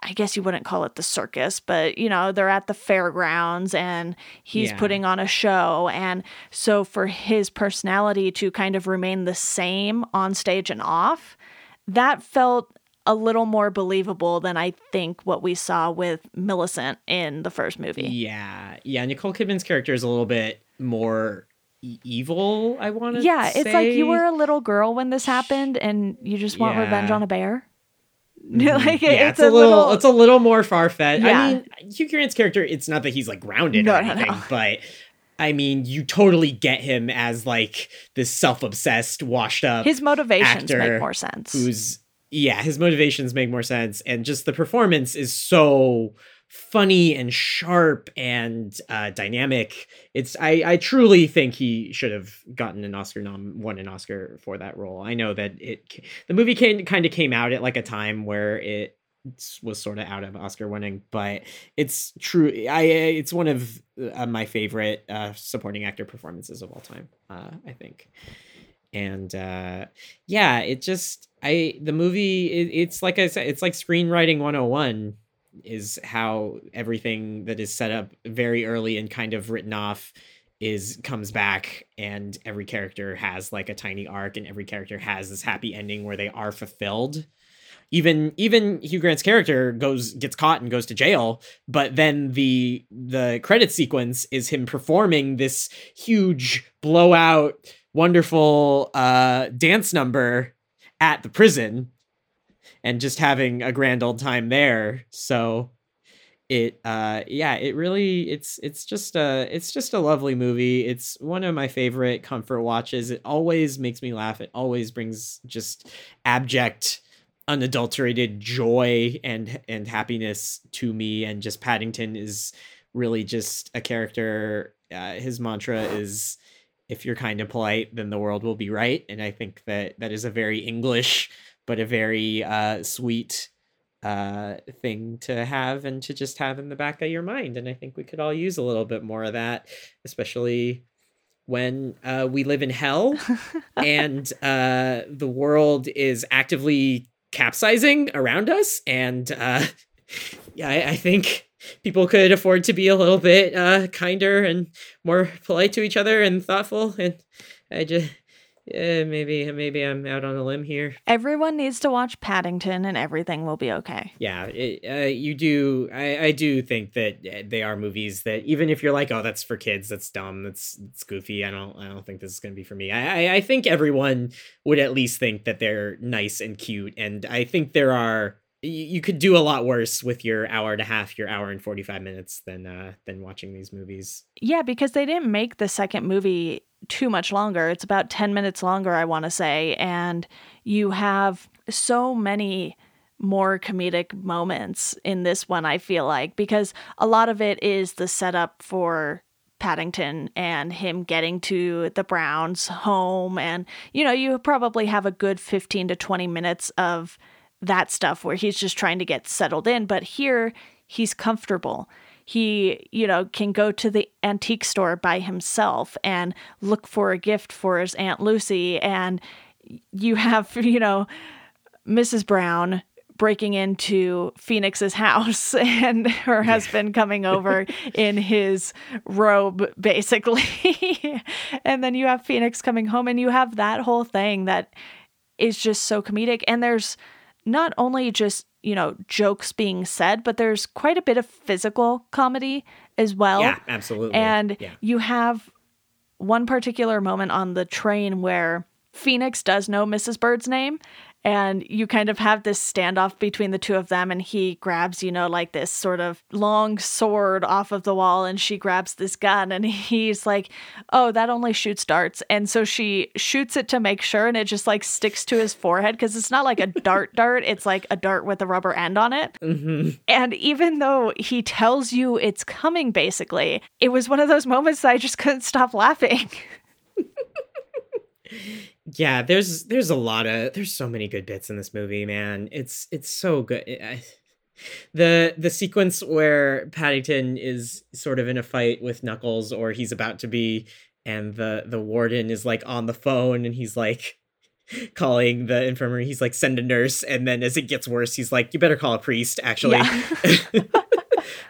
I guess you wouldn't call it the circus, but you know, they're at the fairgrounds and he's Yeah. putting on a show. And so for his personality to kind of remain the same on stage and off, that felt a little more believable than I think what we saw with Millicent in the first movie. Yeah. Yeah, Nicole Kidman's character is a little bit more evil, I want to Yeah, it's like you were a little girl when this happened and you just want revenge on a bear. Like mm-hmm. yeah, it's, a little, it's a little more far fetched. Yeah. I mean, Hugh Grant's character, it's not that he's like grounded No, or no, anything, no. but I mean, you totally get him as like this self-obsessed, washed up his motivations make more sense. who's yeah, his motivations make more sense, and just the performance is so funny and sharp and uh, dynamic. It's I I truly think he should have gotten an Oscar nom won an Oscar for that role. I know that it the movie came kind of came out at like a time where it was sort of out of Oscar winning, but it's true. I it's one of uh, my favorite uh, supporting actor performances of all time. Uh, I think, and uh, yeah, it just I the movie it, it's like I said, it's like screenwriting 101 is how everything that is set up very early and kind of written off is comes back and every character has like a tiny arc and every character has this happy ending where they are fulfilled. Even even Hugh Grant's character goes gets caught and goes to jail, but then the the credit sequence is him performing this huge blowout, wonderful uh, dance number at the prison, and just having a grand old time there. So it uh yeah it really it's it's just a it's just a lovely movie. It's one of my favorite comfort watches. It always makes me laugh. It always brings just abject unadulterated joy and and happiness to me. And just paddington is really just a character uh, his mantra is if you're kind and polite then the world will be right. And i think that that is a very english but a very uh sweet uh thing to have and to just have in the back of your mind. And i think we could all use a little bit more of that especially when uh we live in hell and uh the world is actively capsizing around us. And uh yeah I, I think people could afford to be a little bit uh kinder and more polite to each other and thoughtful. And i just yeah maybe maybe i'm out on a limb here Everyone needs to watch Paddington and everything will be okay. yeah it, uh, you do I, I do think that uh, they are movies that even if you're like oh that's for kids that's dumb that's, that's goofy i don't i don't think this is going to be for me I, I i think everyone would at least think that they're nice and cute and i think there are you could do a lot worse with your hour and a half your hour and 45 minutes than uh than watching these movies Yeah, because they didn't make the second movie too much longer. It's about 10 minutes longer, I want to say. And you have so many more comedic moments in this one, I feel like, because a lot of it is the setup for Paddington and him getting to the Browns' home. And, you know, you probably have a good 15 to 20 minutes of that stuff where he's just trying to get settled in. But here, he's comfortable. He, you know, can go to the antique store by himself and look for a gift for his Aunt Lucy. And you have, you know, Mrs. Brown breaking into Phoenix's house and her husband coming over in his robe, basically. and then you have Phoenix coming home, and you have that whole thing that is just so comedic. And there's not only just, you know, jokes being said, but there's quite a bit of physical comedy as well. yeah absolutely And yeah you have one particular moment on the train where Phoenix does know Mrs. Bird's name and you kind of have this standoff between the two of them and he grabs you know like this sort of long sword off of the wall and she grabs this gun and he's like oh that only shoots darts. And so she shoots it to make sure and it just like sticks to his forehead because it's not like a dart dart it's like a dart with a rubber end on it. Hmm and even though he tells you it's coming basically it was one of those moments that i just couldn't stop laughing Yeah, there's there's a lot of there's so many good bits in this movie, man. It's it's so good. I, the the sequence where Paddington is sort of in a fight with Knuckles or he's about to be and the the warden is like on the phone and he's like calling the infirmary he's like send a nurse and then as it gets worse he's like you better call a priest actually Yeah.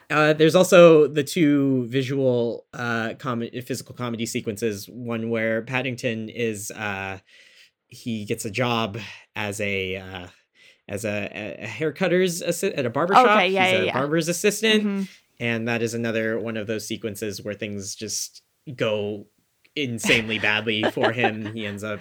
uh, there's also the two visual uh com- physical comedy sequences one where paddington is uh he gets a job as a uh as a, a haircutter's assi- at a barber shop Okay, yeah, he's yeah, a yeah. barber's assistant Mhm. and that is another one of those sequences where things just go insanely badly for him he ends up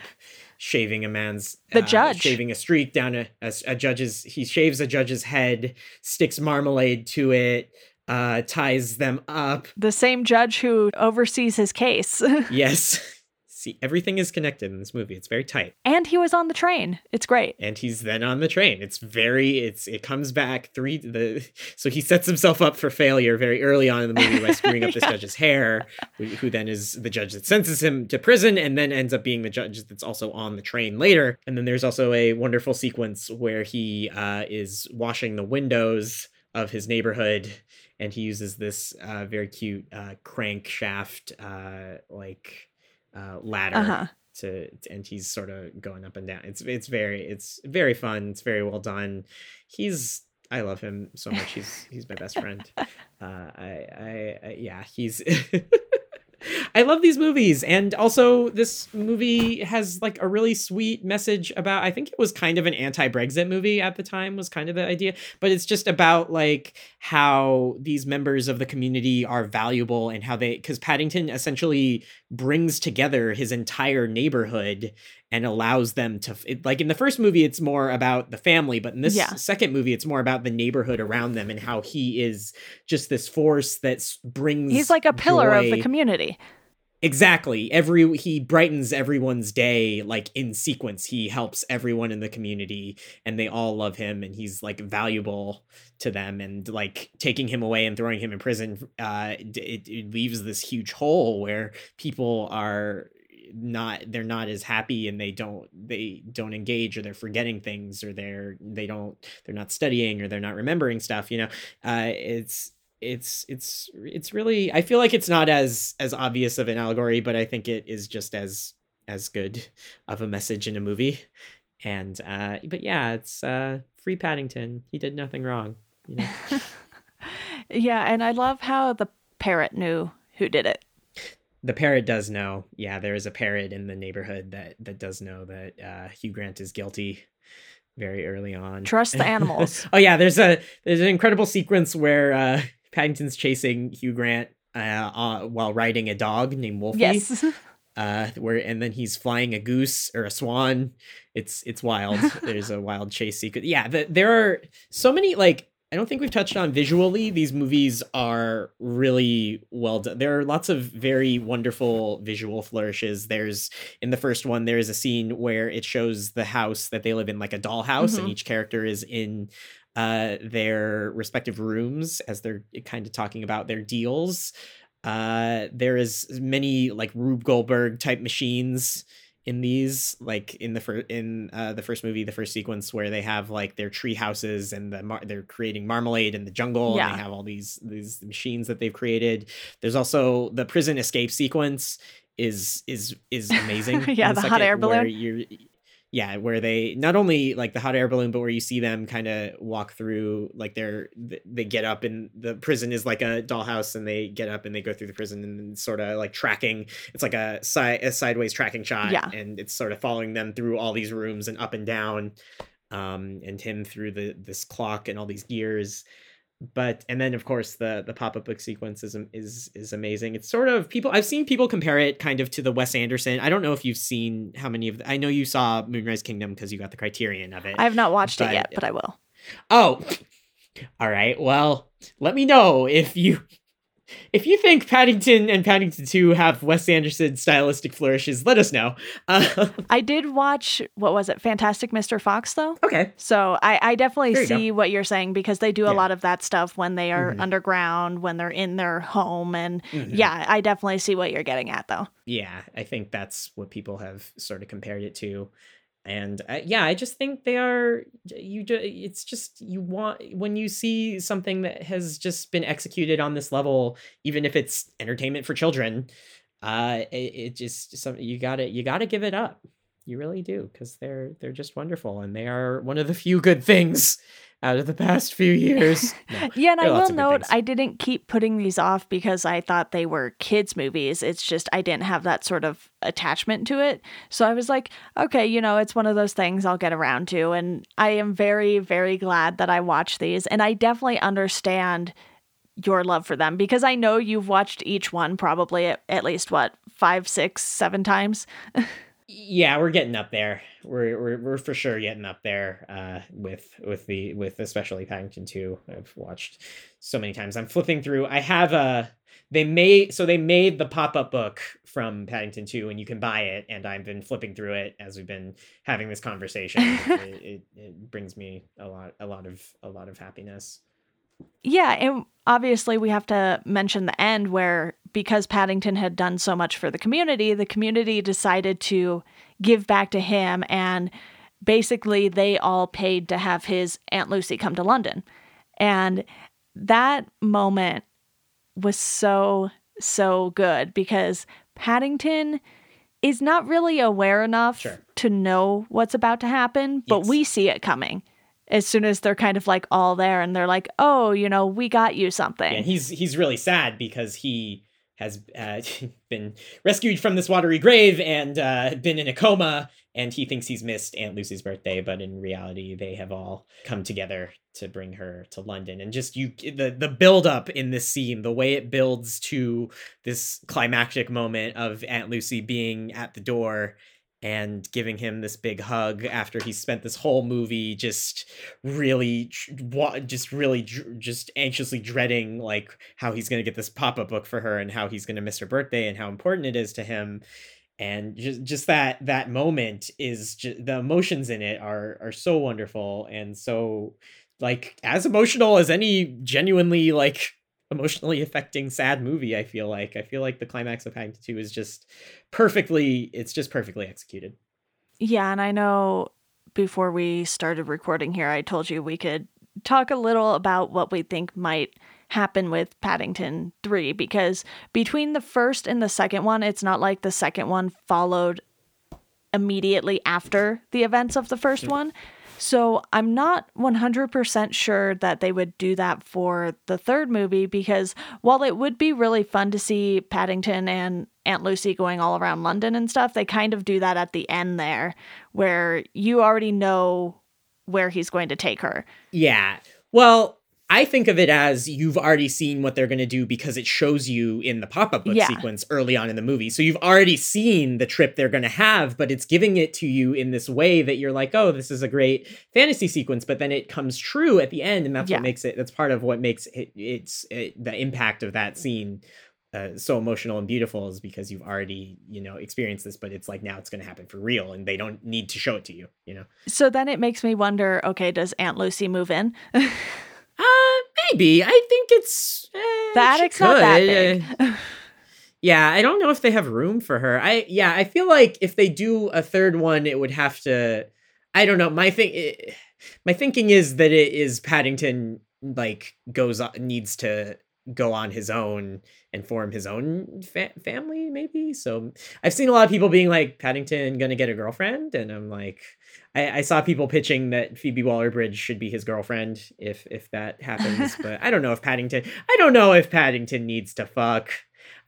shaving a man's The uh, judge. shaving a streak down a, a, a judge's he shaves a judge's head sticks marmalade to it uh ties them up. The same judge who oversees his case. Yes. See everything is connected in this movie. It's very tight. And he was on the train. It's great. And he's then on the train. It's very it's it comes back three the so he sets himself up for failure very early on in the movie by screwing up this judge's hair who, who then is the judge that sentences him to prison and then ends up being the judge that's also on the train later. And then there's also a wonderful sequence where he uh, is washing the windows of his neighborhood and he uses this uh, very cute uh, crankshaft uh, like uh, ladder uh-huh to and he's sort of going up and down. It's it's very it's very fun. It's very well done. He's I love him so much. He's he's my best friend. Uh, I, I I yeah he's. I love these movies, and also this movie has like a really sweet message about. I think it was kind of an anti-Brexit movie at the time. Was kind of the idea, but it's just about like how these members of the community are valuable and how they because Paddington essentially brings together his entire neighborhood and allows them to it, like in the first movie it's more about the family but in this Yeah. second movie it's more about the neighborhood around them and how he is just this force that brings he's like a pillar of the community exactly. Every he brightens everyone's day like in sequence. He helps everyone in the community and they all love him and he's like valuable to them. And like taking him away and throwing him in prison uh it, it leaves this huge hole where people are not they're not as happy and they don't they don't engage or they're forgetting things or they're they don't they're not studying or they're not remembering stuff you know? Uh it's it's it's it's really i feel like it's not as as obvious of an allegory but i think it is just as as good of a message in a movie. And uh but yeah it's uh free paddington. He did nothing wrong you know? Yeah and i love how the parrot knew who did it. The parrot does know. Yeah there is a parrot in the neighborhood that that does know that uh hugh grant is guilty very early on. Trust the animals. oh yeah there's a there's an incredible sequence where uh paddington's chasing hugh grant uh, uh while riding a dog named wolfie. Yes. Uh where and then he's flying a goose or a swan. It's it's wild. There's a wild chase sequence. Yeah the, there are so many like i don't think we've touched on visually these movies are really well done. There are lots of very wonderful visual flourishes. There's in the first one there's a scene where it shows the house that they live in like a dollhouse and Mhm. each character is in uh their respective rooms as they're kind of talking about their deals uh there is many like rube goldberg type machines in these like in the first in uh the first movie the first sequence where they have like their tree houses and the mar- they're creating marmalade in the jungle Yeah. and they have all these these machines that they've created there's also the prison escape sequence is is is amazing Yeah, the hot air balloon. Yeah where they not only like the hot air balloon but where you see them kind of walk through like they're they get up and the prison is like a dollhouse and they get up and they go through the prison and sort of like tracking it's like a side a sideways tracking shot Yeah. and it's sort of following them through all these rooms and up and down um and him through the this clock and all these gears but and then of course the the pop-up book sequence is is is amazing. It's sort of people i've seen people compare it kind of to the wes anderson. I don't know if you've seen how many of the, i know you saw moonrise kingdom because you got the criterion of it. I have not watched but- it yet, but I will. oh all right. Well let me know if you if you think paddington and paddington 2 have wes anderson stylistic flourishes let us know uh, I did watch what was it, Fantastic Mr. Fox though. okay So I, I definitely There you go. see what you're saying because they do a Yeah. lot of that stuff when they are Mhm. underground, when they're in their home, and Mhm. yeah, I definitely see what you're getting at though. yeah i think that's what people have sort of compared it to and uh, yeah i just think they are you ju- it's just you want when you see something that has just been executed on this level even if it's entertainment for children uh it, it just some you gotta you gotta give it up. You really do because they're they're just wonderful and they are one of the few good things out of the past few years No. Yeah, and I will note. I didn't keep putting these off because I thought they were kids' movies. It's just I didn't have that sort of attachment to it. So I was like, okay, you know, it's one of those things I'll get around to. And I am very, very glad that I watched these. And I definitely understand your love for them because I know you've watched each one probably at, at least what, five, six, seven times. yeah we're getting up there. We're, we're we're for sure getting up there uh with with the with especially paddington 2 i've watched so many times. I'm flipping through. I have a they made so they made the pop-up book from paddington 2 and you can buy it and i've been flipping through it as we've been having this conversation. It, it, it brings me a lot a lot of a lot of happiness Yeah, and obviously we have to mention the end where because Paddington had done so much for the community, the community decided to give back to him and basically they all paid to have his Aunt Lucy come to London. And that moment was so so good because Paddington is not really aware enough Sure. to know what's about to happen, but Yes. we see it coming as soon as they're kind of like all there and they're like, "Oh, you know, we got you something." and he's he's really sad because he has uh, been rescued from this watery grave and uh, been in a coma and he thinks he's missed aunt lucy's birthday but in reality they have all come together to bring her to london and just you the the build up in this scene the way it builds to this climactic moment of aunt lucy being at the door and giving him this big hug after he spent this whole movie just really just really just anxiously dreading like how he's going to get this pop-up book for her and how he's going to miss her birthday and how important it is to him. And just just that that moment is just, the emotions in it are are so wonderful and so like as emotional as any genuinely like emotionally affecting sad movie i feel like. I feel like the climax of paddington 2 is just perfectly it's just perfectly executed. Yeah, and I know before we started recording here, I told you we could talk a little about what we think might happen with Paddington 3 because between the first and the second one, it's not like the second one followed immediately after the events of the first mm. one. So I'm not 100% sure that they would do that for the third movie because while it would be really fun to see Paddington and Aunt Lucy going all around London and stuff, they kind of do that at the end there where you already know where he's going to take her. Yeah. Well, I think of it as you've already seen what they're going to do because it shows you in the pop up book Yeah. sequence early on in the movie. So you've already seen the trip they're going to have, but it's giving it to you in this way that you're like, oh, this is a great fantasy sequence. But then it comes true at the end. And that's Yeah. what makes it, that's part of what makes it, it's it, the impact of that scene. Uh, so emotional and beautiful is because you've already you know experienced this but it's like now it's going to happen for real and they don't need to show it to you you know So then it makes me wonder okay, does Aunt Lucy move in? Uh, maybe. I think it's eh, The she attic's not that big. Uh, yeah, I don't know if they have room for her. I yeah, I feel like if they do a third one, it would have to. I don't know. My thing, eh, my thinking is that it is Paddington like goes on, needs to go on his own and form his own fa- family maybe so i've seen a lot of people being like paddington gonna get a girlfriend and i'm like I, I saw people pitching that Phoebe Waller-Bridge should be his girlfriend if if that happens, but I don't know if Paddington. I don't know if Paddington needs to fuck.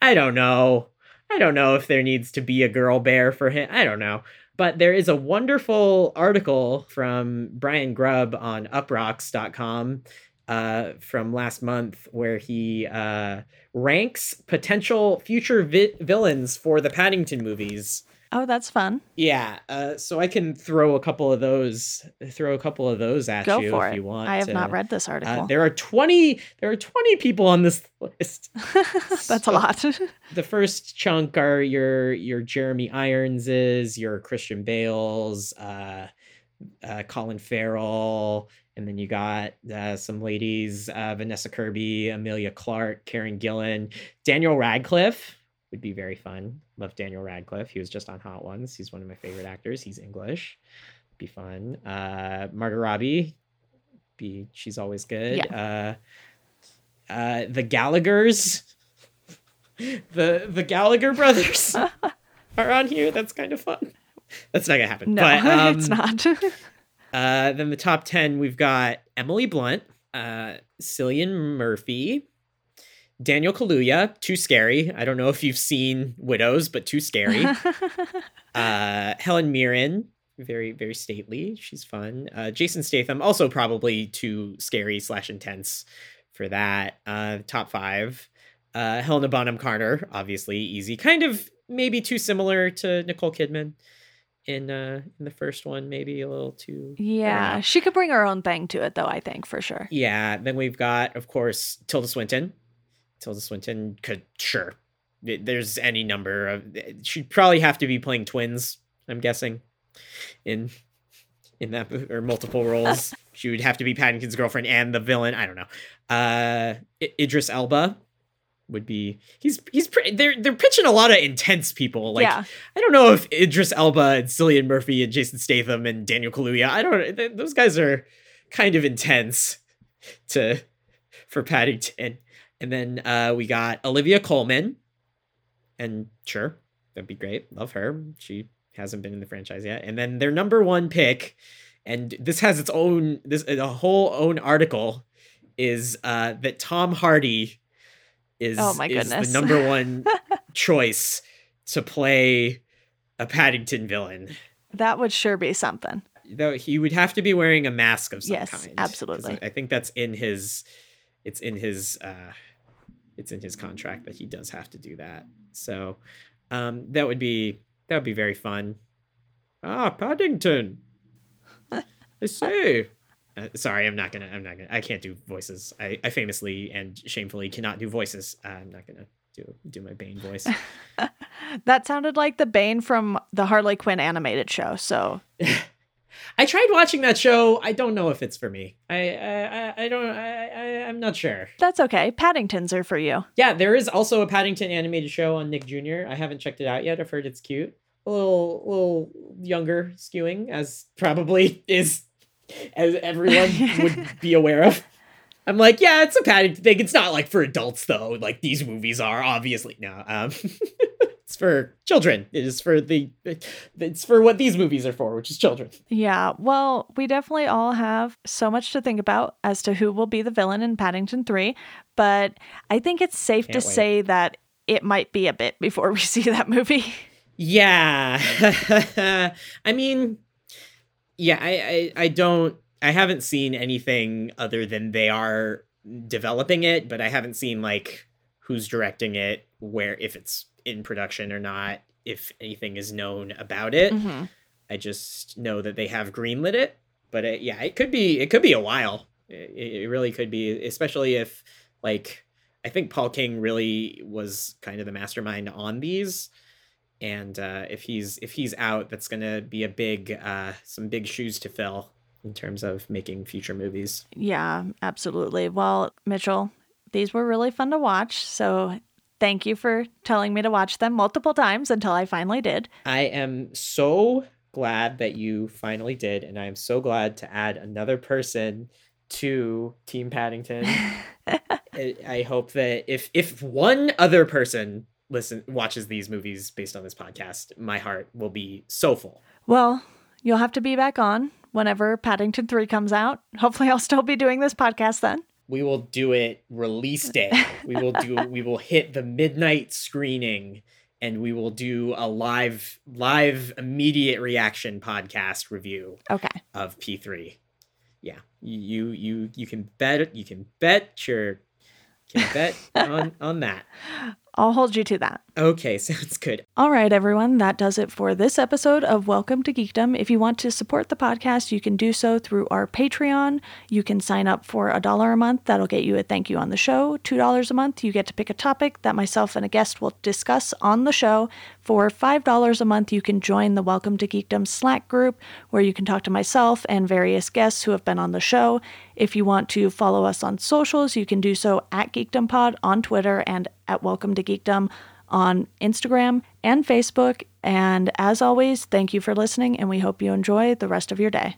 I don't know. I don't know if there needs to be a girl bear for him. I don't know. But there is a wonderful article from Brian Grubb on uproxx.com uh, from last month where he uh, ranks potential future vi- villains for the Paddington movies. Oh, that's fun. Yeah, uh, so I can throw a couple of those, throw a couple of those at Go you if it. you want. I have not read this Uh, article. there are twenty. There are twenty people on this list. that's so- a lot. the first chunk are your your Jeremy Ironses, your Christian Bales, uh, uh, Colin Farrell, and then you got uh, some ladies: uh, Vanessa Kirby, Emilia Clarke, Karen Gillan, Daniel Radcliffe would be very fun. Love Daniel Radcliffe. He was just on Hot Ones. He's one of my favorite actors. He's English. Be fun. Uh, Margot Robbie. Be she's always good. Uh, uh, the Gallagher's the the Gallagher brothers are on here. That's kind of fun. That's not gonna happen. no, but, um, it's not. Uh, then the top ten, we've got Emily Blunt, uh, Cillian Murphy, Daniel Kaluuya. Too scary. I don't know if you've seen Widows, but too scary. uh, Helen Mirren, very very stately. She's fun. Uh, Jason Statham, also probably too scary slash intense for that. Uh, top five. Uh, Helena Bonham Carter, obviously easy. Kind of maybe too similar to Nicole Kidman in uh in the first one. Maybe a little too. Yeah, know. she could bring her own thing to it, though. I think for sure. Yeah. Then we've got, of course, Tilda Swinton. Tilda Swinton could sure. There's any number of. She'd probably have to be playing twins. I'm guessing, in in that or multiple roles. she would have to be Paddington's girlfriend and the villain. I don't know. Uh, Idris Elba would be. He's he's pretty. They're they're pitching a lot of intense people. Like yeah, I don't know if Idris Elba and Cillian Murphy and Jason Statham and Daniel Kaluuya. I don't. th- Those guys are kind of intense to for Paddington. And then uh, we got Olivia Colman, and sure, that'd be great. Love her. She hasn't been in the franchise yet. And then their number one pick, and this has its own this a whole own article, is uh, that Tom Hardy is Oh my is goodness. the number one choice to play a Paddington villain. that would sure be something. Though he would have to be wearing a mask of some kind. Yes, absolutely. I think that's in his it's in his uh it's in his contract that he does have to do that. So um that would be that would be very fun. Ah, Paddington. I see. Uh, sorry, I'm not gonna. I'm not gonna. I can't do voices. I, I famously and shamefully cannot do voices. Uh, I'm not gonna do do my Bane voice. That sounded like the Bane from the Harley Quinn animated show. So I tried watching that show. I don't know if it's for me. I I I- don't. I, I I'm not sure. that's okay. Paddingtons are for you. Yeah, there is also a Paddington animated show on Nick Jr. I haven't checked it out yet. I've heard it's cute. A little little younger skewing, as probably is as everyone would be aware of. I'm like, yeah, it's a Paddington thing. It's not like for adults though. Like these movies are obviously no. Um, it's for children. It is for the. It's for what these movies are for, which is children. Yeah, well, we definitely all have so much to think about as to who will be the villain in Paddington 3, but I think it's safe Can't to wait. say that it might be a bit before we see that movie. Yeah. I mean, yeah, I, I I don't I haven't seen anything other than they are developing it, but I haven't seen like who's directing it, where if it's in production or not, if anything is known about it. Mhm. I just know that they have greenlit it, but it, yeah, it could be it could be a while. It, it really could be, especially if like I think Paul King really was kind of the mastermind on these, and uh, if he's if he's out, that's gonna be a big uh, some big shoes to fill in terms of making future movies. Yeah, absolutely. Well, Mitchell, these were really fun to watch, so thank you for telling me to watch them multiple times until I finally did. I am so glad that you finally did, and I am so glad to add another person to Team Paddington. I, I hope that if if one other person listen watches these movies based on this podcast, my heart will be so full. Well, you'll have to be back on whenever Paddington 3 comes out. Hopefully, I'll still be doing this podcast then. We will do it release day. We will do we will hit the midnight screening and we will do a live live immediate reaction podcast review Okay. of P3. yeah, you you you can bet you can bet your can bet on on that. I'll hold you to that. Okay, sounds good. All right, everyone, that does it for this episode of Welcome to Geekdom. If you want to support the podcast, you can do so through our Patreon. You can sign up for a dollar a month. That'll get you a thank you on the show. $2 a month, you get to pick a topic that myself and a guest will discuss on the show. For $5 a month, you can join the Welcome to Geekdom Slack group where you can talk to myself and various guests who have been on the show. If you want to follow us on socials, you can do so at Geekdom Pod on Twitter and at Welcome to Geekdom on Instagram and Facebook. And as always, thank you for listening, and we hope you enjoy the rest of your day.